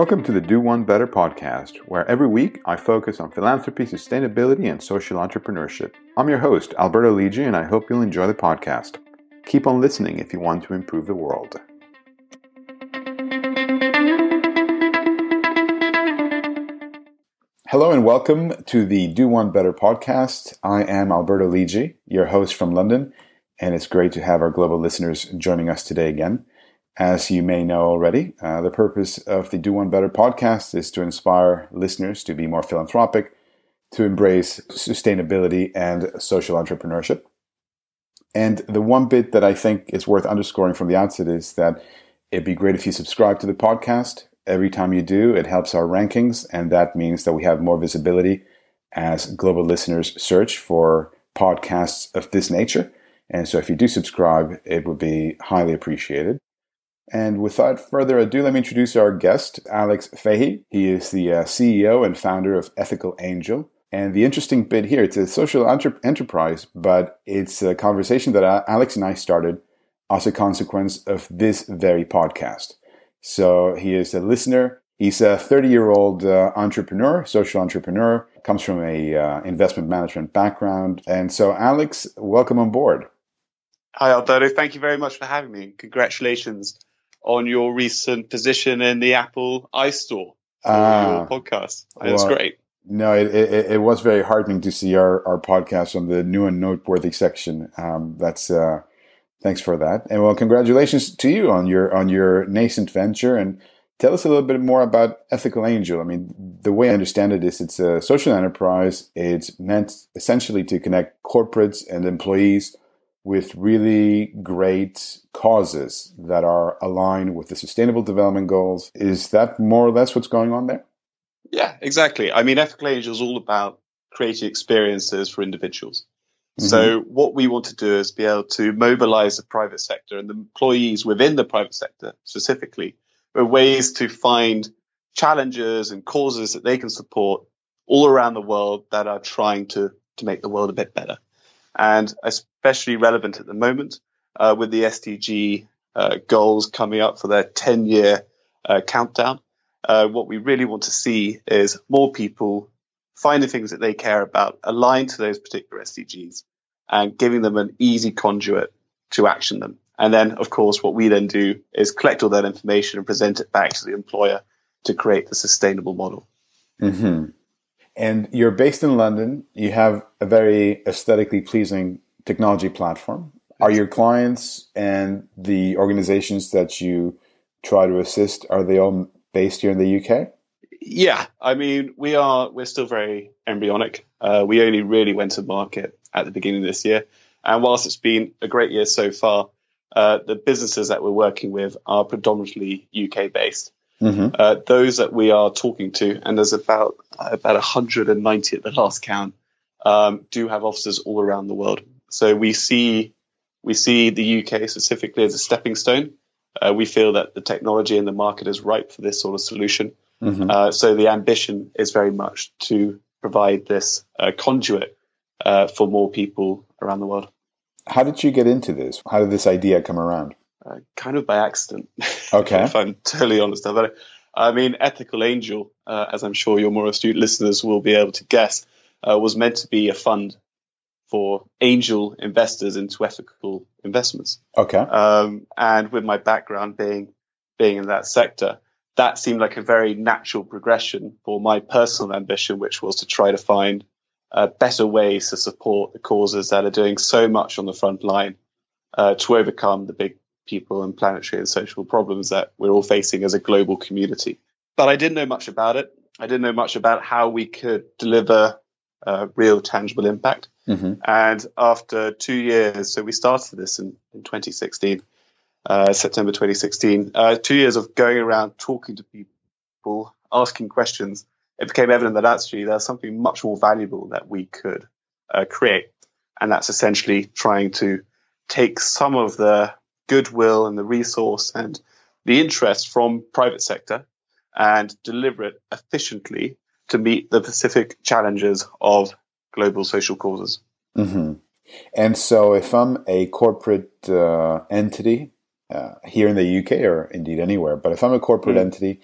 Welcome to the Do One Better podcast, where every week I focus on philanthropy, sustainability, and social entrepreneurship. I'm your host, Alberto Lidji, and I hope you'll enjoy the podcast. Keep on listening if you want to improve the world. Hello and welcome to the Do One Better podcast. I am Alberto Lidji, your host from London, and it's great to have our global listeners joining us today again. As you may know already, uh, the purpose of the Do One Better podcast is to inspire listeners to be more philanthropic, to embrace sustainability and social entrepreneurship. And the one bit that I think is worth underscoring from the outset is that it'd be great if you subscribe to the podcast. Every time you do, it helps our rankings, and that means that we have more visibility as global listeners search for podcasts of this nature. And so if you do subscribe, it would be highly appreciated. And without further ado, let me introduce our guest, Alex Fahie. He is the uh, CEO and founder of Ethical Angel. And the interesting bit here, it's a social enterprise, but it's a conversation that Alex and I started as a consequence of this very podcast. So he is a listener. He's a 30 year old uh, entrepreneur, social entrepreneur, comes from a uh, investment management background. And so, Alex, welcome on board. Hi, Alberto. Thank you very much for having me. Congratulations on your recent position in the Apple iStore for uh, your podcast. That's well, great. No, it, it, it, was very heartening to see our, our podcast on the new and noteworthy section. Um, that's uh, thanks for that, and well, congratulations to you on your on your nascent venture. And tell us a little bit more about Ethical Angel. I mean, the way I understand it is, it's a social enterprise. It's meant essentially to connect corporates and employees with really great causes that are aligned with the sustainable development goals. Is that more or less what's going on there? Yeah, exactly. I mean, Ethical Angel is all about creating experiences for individuals. Mm-hmm. So what we want to do is be able to mobilize the private sector and the employees within the private sector specifically with ways to find challenges and causes that they can support all around the world that are trying to, to make the world a bit better and especially relevant at the moment uh, with the SDG uh, goals coming up for their 10 year uh, countdown. Uh, what we really want to see is more people finding things that they care about, aligned to those particular SDGs, and giving them an easy conduit to action them. And then, of course, what we then do is collect all that information and present it back to the employer to create the sustainable model. Mm-hmm. And you're based in London. You have a very aesthetically pleasing technology platform. Are your clients and the organizations that you try to assist are they all based here in the UK? Yeah, I mean we are we're still very embryonic. Uh, we only really went to market at the beginning of this year, and whilst it's been a great year so far, uh, the businesses that we're working with are predominantly UK based. Mm-hmm. Uh, those that we are talking to, and there's about about 190 at the last count, um, do have offices all around the world. So we see we see the UK specifically as a stepping stone. Uh, we feel that the technology and the market is ripe for this sort of solution. Mm-hmm. Uh, so the ambition is very much to provide this uh, conduit uh, for more people around the world. How did you get into this? How did this idea come around? Uh, kind of by accident. Okay. if I'm totally honest about it. I mean, Ethical Angel, uh, as I'm sure your more astute listeners will be able to guess, uh, was meant to be a fund for angel investors into ethical investments. Okay. Um, and with my background being being in that sector, that seemed like a very natural progression for my personal ambition, which was to try to find uh, better ways to support the causes that are doing so much on the front line uh, to overcome the big people and planetary and social problems that we're all facing as a global community. But I didn't know much about it. I didn't know much about how we could deliver uh, real tangible impact. Mm-hmm. And after two years, so we started this in, in 2016, uh, September 2016, uh, two years of going around talking to people, asking questions, it became evident that actually there's something much more valuable that we could uh, create. And that's essentially trying to take some of the goodwill and the resource and the interest from private sector and deliver it efficiently to meet the specific challenges of global social causes. Mm-hmm. And so, if I'm a corporate uh, entity uh, here in the UK or indeed anywhere, but if I'm a corporate mm. entity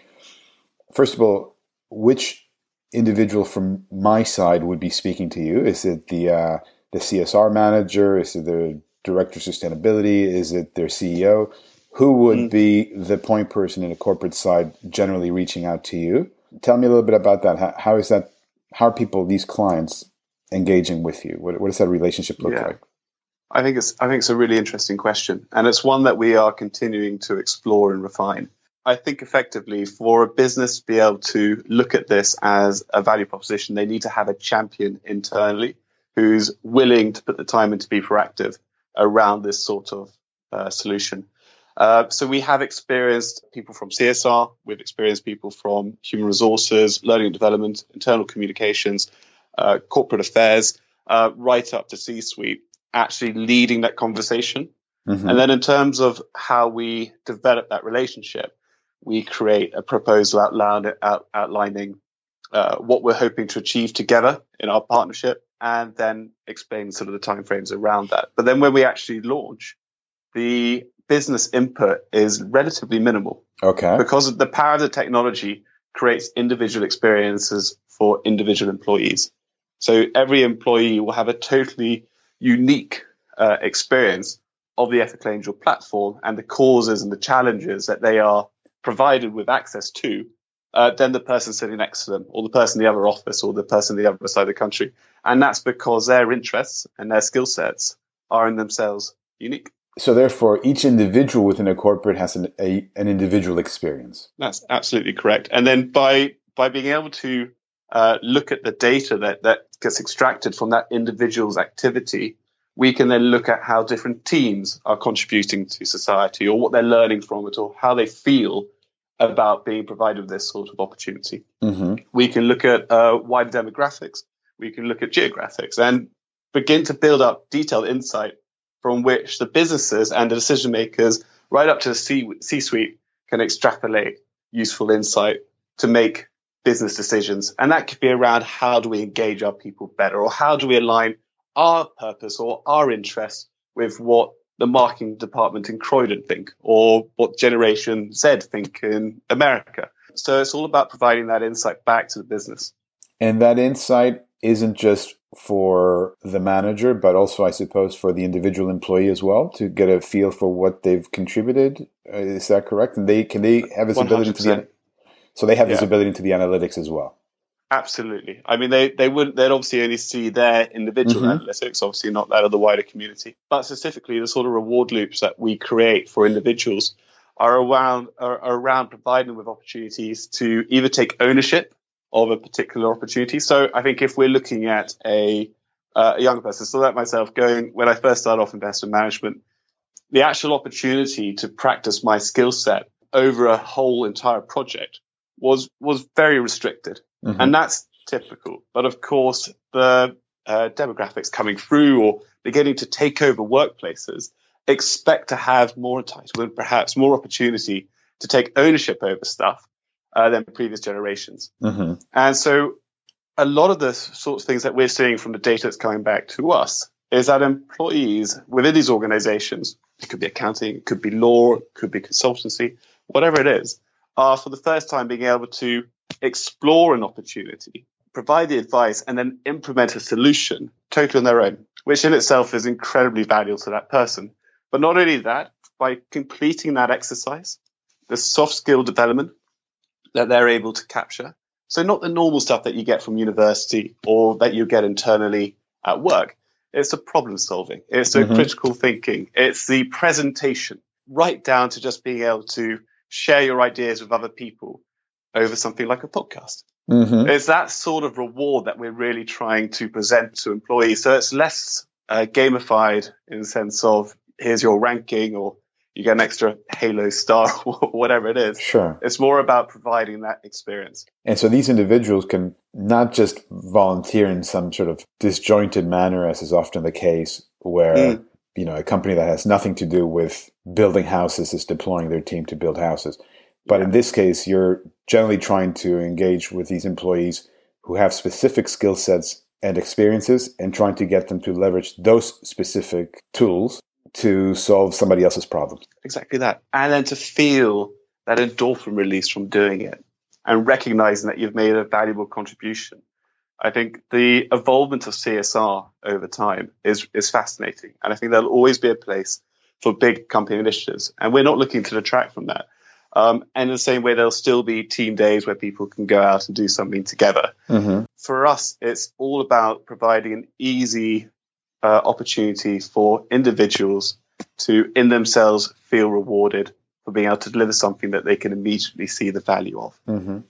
first of all, which individual from my side would be speaking to you? Is it the uh, the CSR manager? Is it the director of sustainability? Is it their CEO? Who would mm. be the point person in a corporate side generally reaching out to you? Tell me a little bit about that. how, how is that? How are people, these clients, engaging with you? What, what does that relationship look yeah. like? I think it's I think it's a really interesting question, and it's one that we are continuing to explore and refine. I think effectively for a business to be able to look at this as a value proposition, they need to have a champion internally who's willing to put the time in to be proactive around this sort of uh, solution. Uh, so we have experienced people from CSR, we've experienced people from human resources, learning and development, internal communications, uh, corporate affairs, uh, right up to C-suite, actually leading that conversation. Mm-hmm. And then in terms of how we develop that relationship, we create a proposal out out, outlining uh, what we're hoping to achieve together in our partnership, and then explain sort of the timeframes around that. But then when we actually launch, the business input is relatively minimal. Okay. Because the power of the technology creates individual experiences for individual employees. So every employee will have a totally unique uh, experience of the Ethical Angel platform and the causes and the challenges that they are provided with access to uh, than the person sitting next to them or the person in the other office or the person in the other side of the country. And that's because their interests and their skill sets are in themselves unique. So therefore, each individual within a corporate has an, a, an individual experience. That's absolutely correct. And then by by being able to uh, look at the data that, that gets extracted from that individual's activity, we can then look at how different teams are contributing to society or what they're learning from it or how they feel about being provided with this sort of opportunity. Mm-hmm. We can look at uh, wider demographics. We can look at geographics and begin to build up detailed insight from which the businesses and the decision makers, right up to the C- C-suite, can extrapolate useful insight to make business decisions. And that could be around how do we engage our people better or how do we align our purpose or our interests with what the marketing department in Croydon think or what Generation Z think in America. So it's all about providing that insight back to the business. And that insight isn't just for the manager, but also, I suppose, for the individual employee as well to get a feel for what they've contributed. Uh, is that correct? And they can they have visibility 100%. to the so they have yeah. visibility into the analytics as well. Absolutely. I mean, they, they wouldn't, they'd obviously only see their individual mm-hmm. analytics, obviously not that of the wider community. But specifically, the sort of reward loops that we create for individuals are around, are, are around providing them with opportunities to either take ownership of a particular opportunity. So I think if we're looking at a, uh, a young person, so like myself going, when I first started off investment management, the actual opportunity to practice my skill set over a whole entire project was was very restricted, mm-hmm. and that's typical. But of course, the uh, demographics coming through or beginning to take over workplaces expect to have more entitlement, perhaps more opportunity to take ownership over stuff uh, than previous generations. Mm-hmm. And so, a lot of the sorts of things that we're seeing from the data that's coming back to us is that employees within these organizations, it could be accounting, it could be law, it could be consultancy, whatever it is, are for the first time being able to explore an opportunity, provide the advice, and then implement a solution totally on their own, which in itself is incredibly valuable to that person. But not only that, by completing that exercise, the soft skill development that they're able to capture. So not the normal stuff that you get from university or that you get internally at work. It's the problem solving. It's the mm-hmm. critical thinking. It's the presentation right down to just being able to share your ideas with other people over something like a podcast. Mm-hmm. It's that sort of reward that we're really trying to present to employees. So it's less uh, gamified in the sense of here's your ranking or you get an extra Halo star or whatever it is. Sure. It's more about providing that experience. And so these individuals can not just volunteer in some sort of disjointed manner, as is often the case, where mm you know, a company that has nothing to do with building houses is deploying their team to build houses. But in this case, you're generally trying to engage with these employees who have specific skill sets and experiences and trying to get them to leverage those specific tools to solve somebody else's problems. Exactly that. And then to feel that endorphin release from doing it. and recognizing that you've made a valuable contribution. I think the evolvement of CSR over time is, is fascinating. And I think there'll always be a place for big company initiatives. And we're not looking to detract from that. Um, and in the same way, there'll still be team days where people can go out and do something together. Mm-hmm. For us, it's all about providing an easy uh, opportunity for individuals to, in themselves, feel rewarded for being able to deliver something that they can immediately see the value of. Mm-hmm.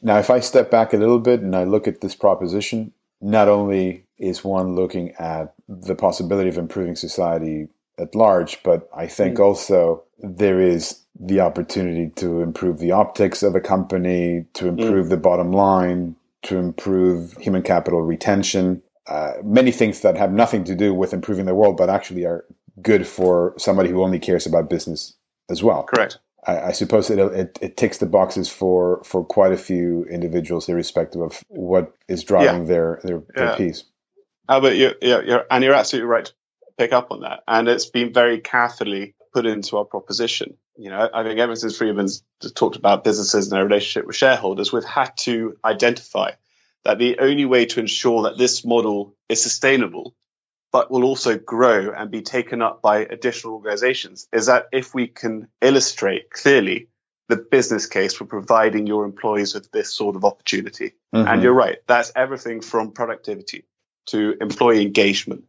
Now, if I step back a little bit and I look at this proposition, not only is one looking at the possibility of improving society at large, but I think mm. also there is the opportunity to improve the optics of a company, to mm. improve mm. the bottom line, to improve human capital retention, uh, many things that have nothing to do with improving the world, but actually are good for somebody who only cares about business as well. Correct. I, I suppose it, it, it ticks the boxes for for quite a few individuals, irrespective of what is driving yeah. their their, their yeah. piece. Albert, you're, you're, and you're absolutely right to pick up on that, and it's been very carefully put into our proposition. You know, I think ever since Friedman's talked about businesses and their relationship with shareholders, we've had to identify that the only way to ensure that this model is sustainable but will also grow and be taken up by additional organizations is that if we can illustrate clearly the business case for providing your employees with this sort of opportunity. Mm-hmm. And you're right, that's everything from productivity to employee engagement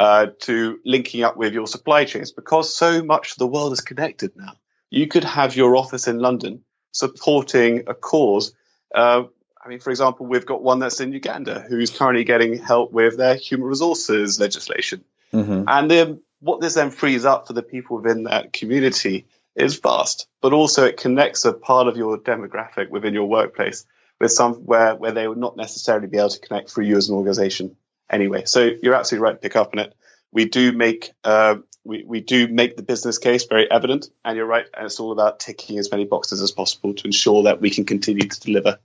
uh, to linking up with your supply chains because so much of the world is connected now. You could have your office in London supporting a cause uh, I mean, for example, we've got one that's in Uganda who's currently getting help with their human resources legislation. Mm-hmm. And then what this then frees up for the people within that community is vast, but also it connects a part of your demographic within your workplace with somewhere where they would not necessarily be able to connect through you as an organization anyway. So you're absolutely right to pick up on it. We do make uh, we, we do make the business case very evident, and you're right. And it's all about ticking as many boxes as possible to ensure that we can continue to deliver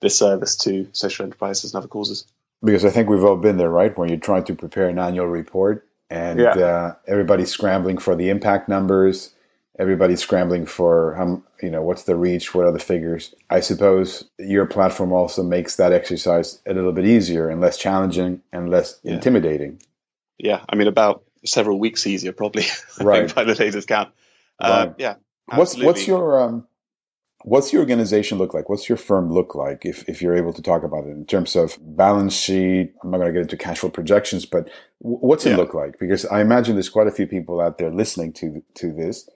this service to social enterprises and other causes. Because I think we've all been there, right? When you're trying to prepare an annual report and yeah. uh, everybody's scrambling for the impact numbers, everybody's scrambling for how you know what's the reach, what are the figures. I suppose your platform also makes that exercise a little bit easier and less challenging and less yeah. intimidating. Yeah, I mean about several weeks easier, probably. right. by the latest count. Uh, right. yeah. Absolutely. What's what's your um, What's your organization look like? What's your firm look like if, if you're able to talk about it in terms of balance sheet? I'm not going to get into cash flow projections, but what's yeah. it look like? Because I imagine there's quite a few people out there listening to, to this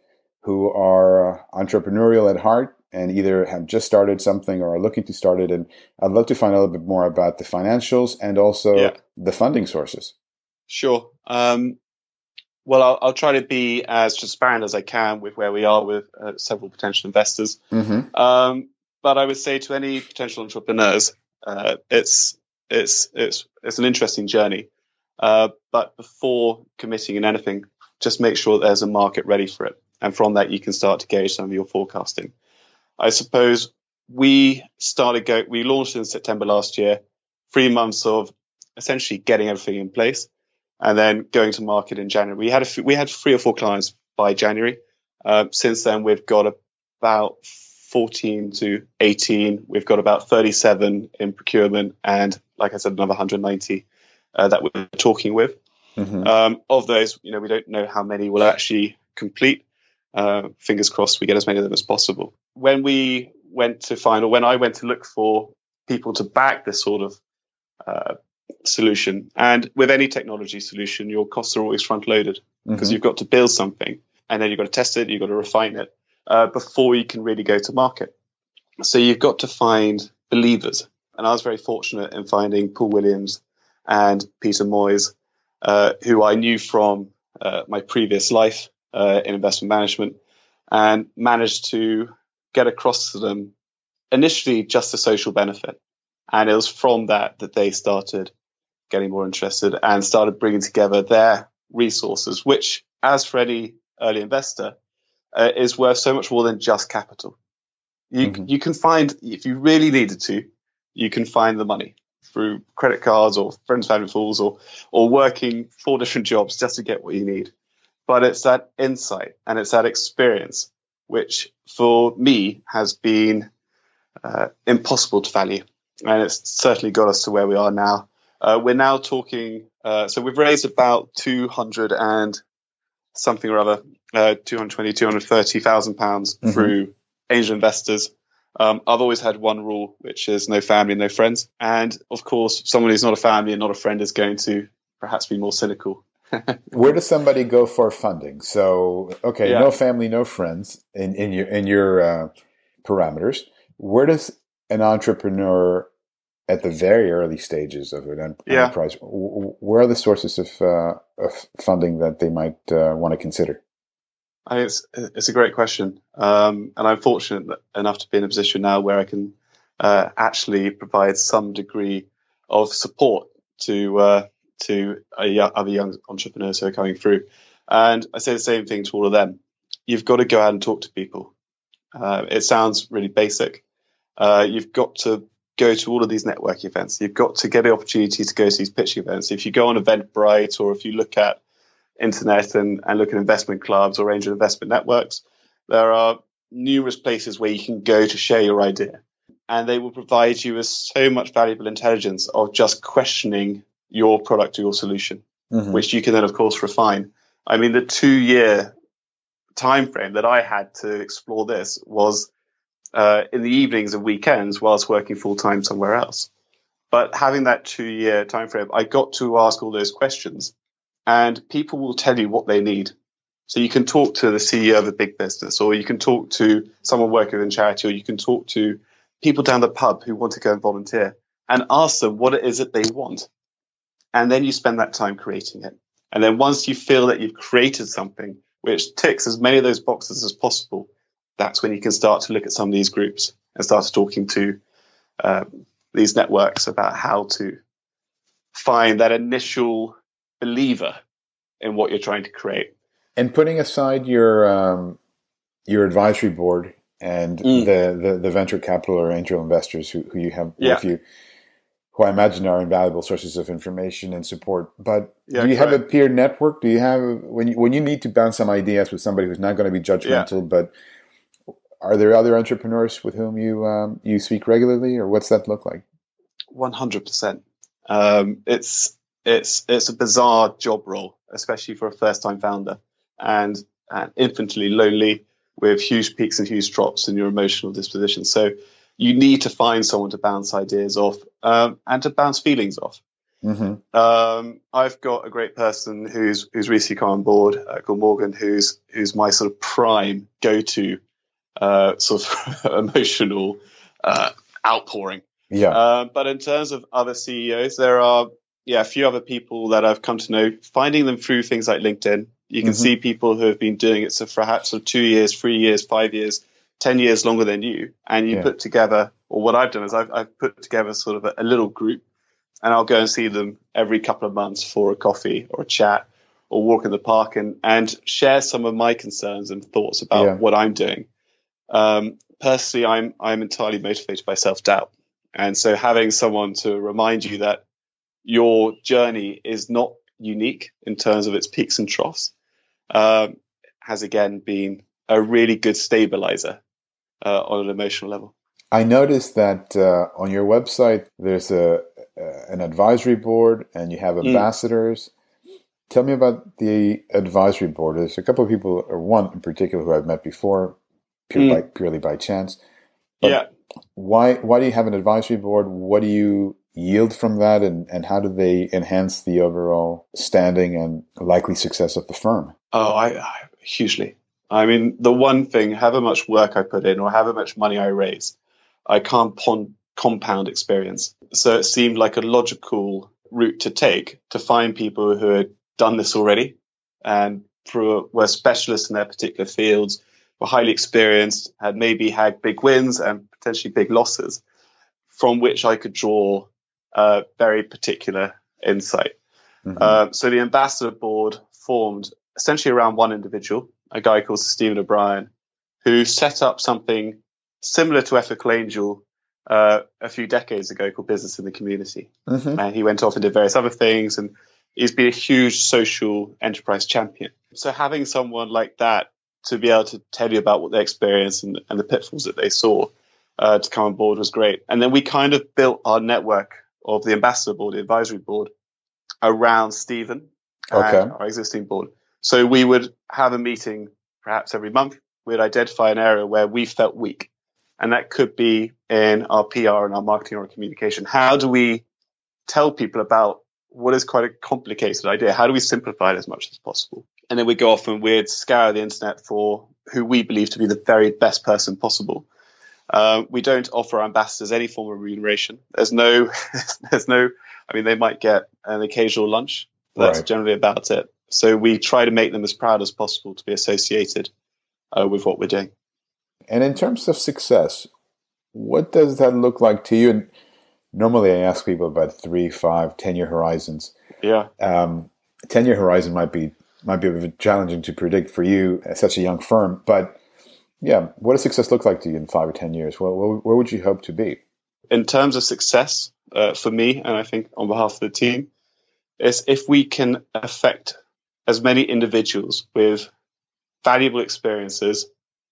who are entrepreneurial at heart and either have just started something or are looking to start it. And I'd love to find a little bit more about the financials and also yeah. the funding sources. Sure. Um, well, I'll, I'll, try to be as transparent as I can with where we are with uh, several potential investors. Mm-hmm. Um, but I would say to any potential entrepreneurs, uh, it's it's it's it's an interesting journey. Uh, but before committing in anything, just make sure there's a market ready for it, and from that you can start to gauge some of your forecasting. I suppose we started go we launched in September last year, three months of essentially getting everything in place and then going to market in January. We had a, we had three or four clients by January. Uh, since then, we've got about 14 to 18. We've got about 37 in procurement, and like I said, another 190 uh, that we're talking with. Mm-hmm. Um, of those, you know, we don't know how many will actually complete. Uh, fingers crossed, we get as many of them as possible. When we went to find, or when I went to look for people to back this sort of uh, solution. And with any technology solution, your costs are always front loaded because mm-hmm. you've got to build something and then you've got to test it, you've got to refine it uh, before you can really go to market. So you've got to find believers. And I was very fortunate in finding Paul Williams and Peter Moyes, uh, who I knew from uh, my previous life uh, in investment management and managed to get across to them initially just the social benefit. And it was from that that they started getting more interested and started bringing together their resources, which, as for any early investor, uh, is worth so much more than just capital. You, mm-hmm. you can find, if you really needed to, you can find the money through credit cards or friends, family, fools, or, or working four different jobs just to get what you need. But it's that insight and it's that experience, which for me has been uh, impossible to value. And it's certainly got us to where we are now. Uh, we're now talking, uh, so we've raised about 200 and something or other, uh, 220, 230,000 pounds mm-hmm. through angel investors. Um, I've always had one rule, which is no family, no friends. And of course, someone who's not a family and not a friend is going to perhaps be more cynical. Where does somebody go for funding? So, okay, yeah. no family, no friends in, in your in your uh, parameters. Where does an entrepreneur at the very early stages of an yeah. enterprise, where are the sources of, uh, of funding that they might uh, want to consider? I it's, it's a great question. Um, and I'm fortunate enough to be in a position now where I can uh, actually provide some degree of support to uh, to other young entrepreneurs who are coming through. And I say the same thing to all of them. You've got to go out and talk to people. Uh, it sounds really basic. Uh, you've got to go to all of these networking events. You've got to get the opportunity to go to these pitching events. If you go on Eventbrite or if you look at internet and, and look at investment clubs or angel investment networks, there are numerous places where you can go to share your idea. And they will provide you with so much valuable intelligence of just questioning your product or your solution, mm-hmm. which you can then, of course, refine. I mean, the two year time frame that I had to explore this was uh, in the evenings and weekends whilst working full time somewhere else. But having that two year time frame, I got to ask all those questions, and people will tell you what they need. So you can talk to the CEO of a big business, or you can talk to someone working in charity, or you can talk to people down the pub who want to go and volunteer, and ask them what it is that they want. And then you spend that time creating it. And then once you feel that you've created something which ticks as many of those boxes as possible, that's when you can start to look at some of these groups and start talking to um, these networks about how to find that initial believer in what you're trying to create. And putting aside your um, your advisory board and mm. the, the, the venture capital or angel investors who, who you have yeah. with you, who I imagine are invaluable sources of information and support. But yeah, do you correct. have a peer network? Do you have when you when you need to bounce some ideas with somebody who's not going to be judgmental, yeah. but are there other entrepreneurs with whom you um, you speak regularly, or what's that look like? One hundred percent. Um, it's it's it's a bizarre job role, especially for a first time founder, and, and infinitely lonely with huge peaks and huge drops in your emotional disposition. So you need to find someone to bounce ideas off um, and to bounce feelings off. Mm-hmm. Um, I've got a great person who's who's recently come on board uh, called Morgan, who's who's my sort of prime go to uh, sort of emotional uh, outpouring. Yeah. Uh, but in terms of other CEOs, there are yeah a few other people that I've come to know. Finding them through things like LinkedIn, you can mm-hmm. see people who have been doing it so for perhaps for two years, three years, five years, ten years longer than you, and you yeah. put together. Or what I've done is I've, I've put together sort of a, a little group, and I'll go and see them every couple of months for a coffee or a chat or walk in the park and, and share some of my concerns and thoughts about yeah. what I'm doing. Um, personally, I'm I'm entirely motivated by self doubt, and so having someone to remind you that your journey is not unique in terms of its peaks and troughs um, has again been a really good stabilizer uh, on an emotional level. I noticed that uh, on your website there's a an advisory board and you have mm. ambassadors. Mm. Tell me about the advisory board. There's a couple of people, or one in particular, who I've met before, pure mm. by, purely by chance. But yeah. Why why do you have an advisory board? What do you yield from that, and, and how do they enhance the overall standing and likely success of the firm? Oh, I, I hugely. I mean, the one thing, however much work I put in or however much money I raise, I can't pon- compound experience. So it seemed like a logical route to take to find people who had done this already and were specialists in their particular fields were highly experienced, had maybe had big wins and potentially big losses, from which I could draw a very particular insight. Mm-hmm. Uh, so the ambassador board formed essentially around one individual, a guy called Stephen O'Brien, who set up something similar to Ethical Angel uh, a few decades ago called Business in the Community. Mm-hmm. And he went off and did various other things, and he's been a huge social enterprise champion. So having someone like that to be able to tell you about what they experienced and, and the pitfalls that they saw uh, to come on board was great. And then we kind of built our network of the ambassador board, the advisory board, around Stephen okay. and our existing board. So we would have a meeting perhaps every month. We'd identify an area where we felt weak. And that could be in our PR and our marketing or communication. How do we tell people about what is quite a complicated idea? How do we simplify it as much as possible? And then we'd go off and we'd scour the internet for who we believe to be the very best person possible. Uh, we don't offer ambassadors any form of remuneration. There's no, there's no. I mean, they might get an occasional lunch. That's Right. generally about it. So we try to make them as proud as possible to be associated uh, with what we're doing. And in terms of success, what does that look like to you? And normally I ask people about three, five, ten year horizons. Yeah. Um, ten year horizon might be might be a bit challenging to predict for you as such a young firm, but yeah, what does success look like to you in five or ten years? Where, where, where would you hope to be? in terms of success uh, for me, and I think on behalf of the team, is if we can affect as many individuals with valuable experiences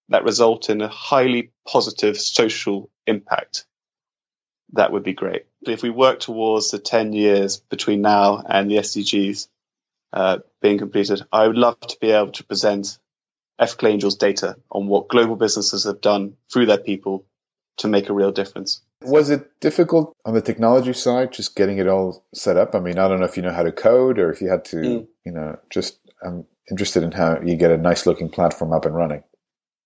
that result in a highly positive social impact, that would be great. If we work towards the 10 years between now and the SDGs uh, being completed, I would love to be able to present Ethical Angels data on what global businesses have done through their people to make a real difference. Was it difficult on the technology side, just getting it all set up? I mean, I don't know if you know how to code or if you had to, Mm. you know, just I'm interested in how you get a nice looking platform up and running.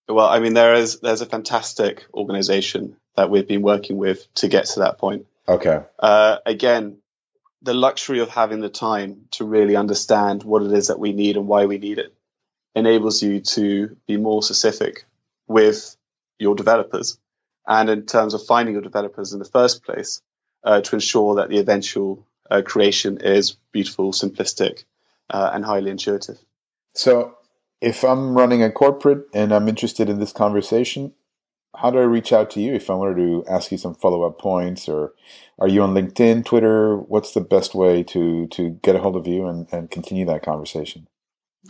Well, I mean, there is there's a fantastic organization that we've been working with to get to that point. Okay. Uh, again, the luxury of having the time to really understand what it is that we need and why we need it enables you to be more specific with your developers and in terms of finding your developers in the first place uh, to ensure that the eventual uh, creation is beautiful, simplistic, uh, and highly intuitive. So, if I'm running a corporate and I'm interested in this conversation, how do I reach out to you if I wanted to ask you some follow up points? Or are you on LinkedIn, Twitter? What's the best way to, to get a hold of you and, and continue that conversation?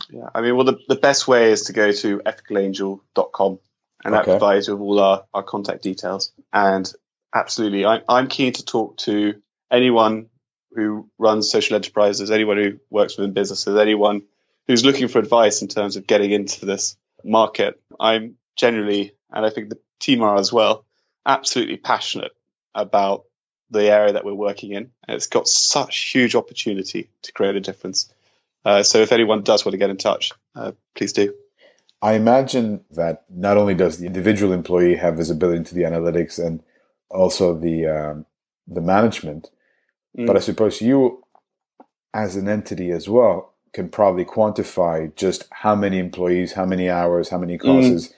Yeah, I mean, well, the, the best way is to go to ethicalangel.com and that Okay. provides you with all our, our contact details. And absolutely, I, I'm keen to talk to anyone who runs social enterprises, anyone who works within businesses, anyone who's looking for advice in terms of getting into this market. I'm generally, and I think the team are as well, absolutely passionate about the area that we're working in. And it's got such huge opportunity to create a difference. Uh, so if anyone does want to get in touch, uh, please do. I imagine that not only does the individual employee have visibility into the analytics and also the um, the management, Mm. but I suppose you, as an entity as well, can probably quantify just how many employees, how many hours, how many causes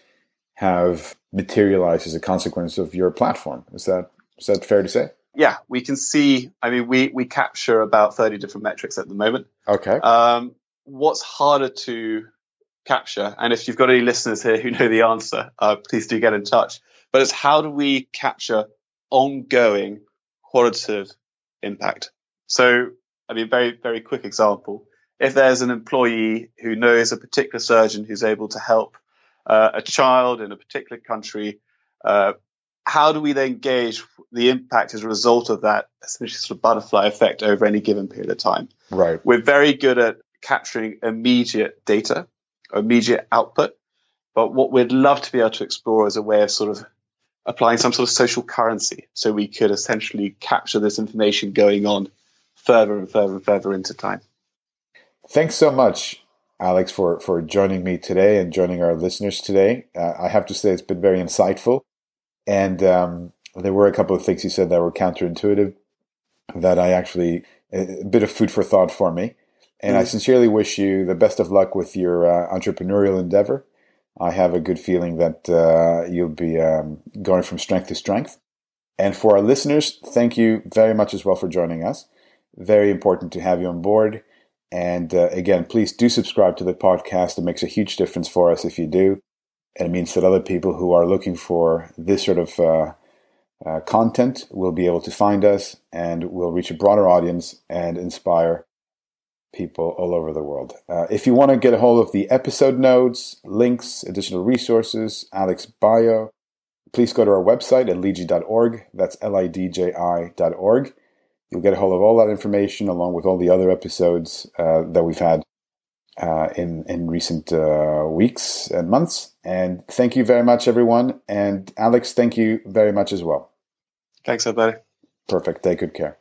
have materialized as a consequence of your platform. Is that is that fair to say? Yeah, we can see. I mean, we we capture about thirty different metrics at the moment. Okay. Um, what's harder to capture, and if you've got any listeners here who know the answer, uh, please do get in touch. But it's how do we capture ongoing qualitative impact? So, I mean, very very quick example. If there's an employee who knows a particular surgeon who's able to help uh, a child in a particular country, uh, how do we then gauge the impact as a result of that essentially sort of butterfly effect over any given period of time? right. We're very good at capturing immediate data, immediate output. But what we'd love to be able to explore is a way of sort of applying some sort of social currency. So we could essentially capture this information going on further and further and further into time. Thanks so much, Alex, for, for joining me today and joining our listeners today. Uh, I have to say it's been very insightful. And um, there were a couple of things you said that were counterintuitive that I actually, a bit of food for thought for me. And I sincerely wish you the best of luck with your uh, entrepreneurial endeavor. I have a good feeling that uh, you'll be um, going from strength to strength. And for our listeners, thank you very much as well for joining us. Very important to have you on board. And uh, again, please do subscribe to the podcast. It makes a huge difference for us if you do. And it means that other people who are looking for this sort of uh, uh, content will be able to find us and will reach a broader audience and inspire people all over the world. Uh, if you want to get a hold of the episode notes, links, additional resources, Alex bio, please go to our website at lidji.org. That's L I D J I.org. You'll get a hold of all that information along with all the other episodes uh, that we've had uh, in in recent uh, weeks and months. And thank you very much, everyone. And Alex, thank you very much as well. Thanks, everybody. Perfect. Take good care.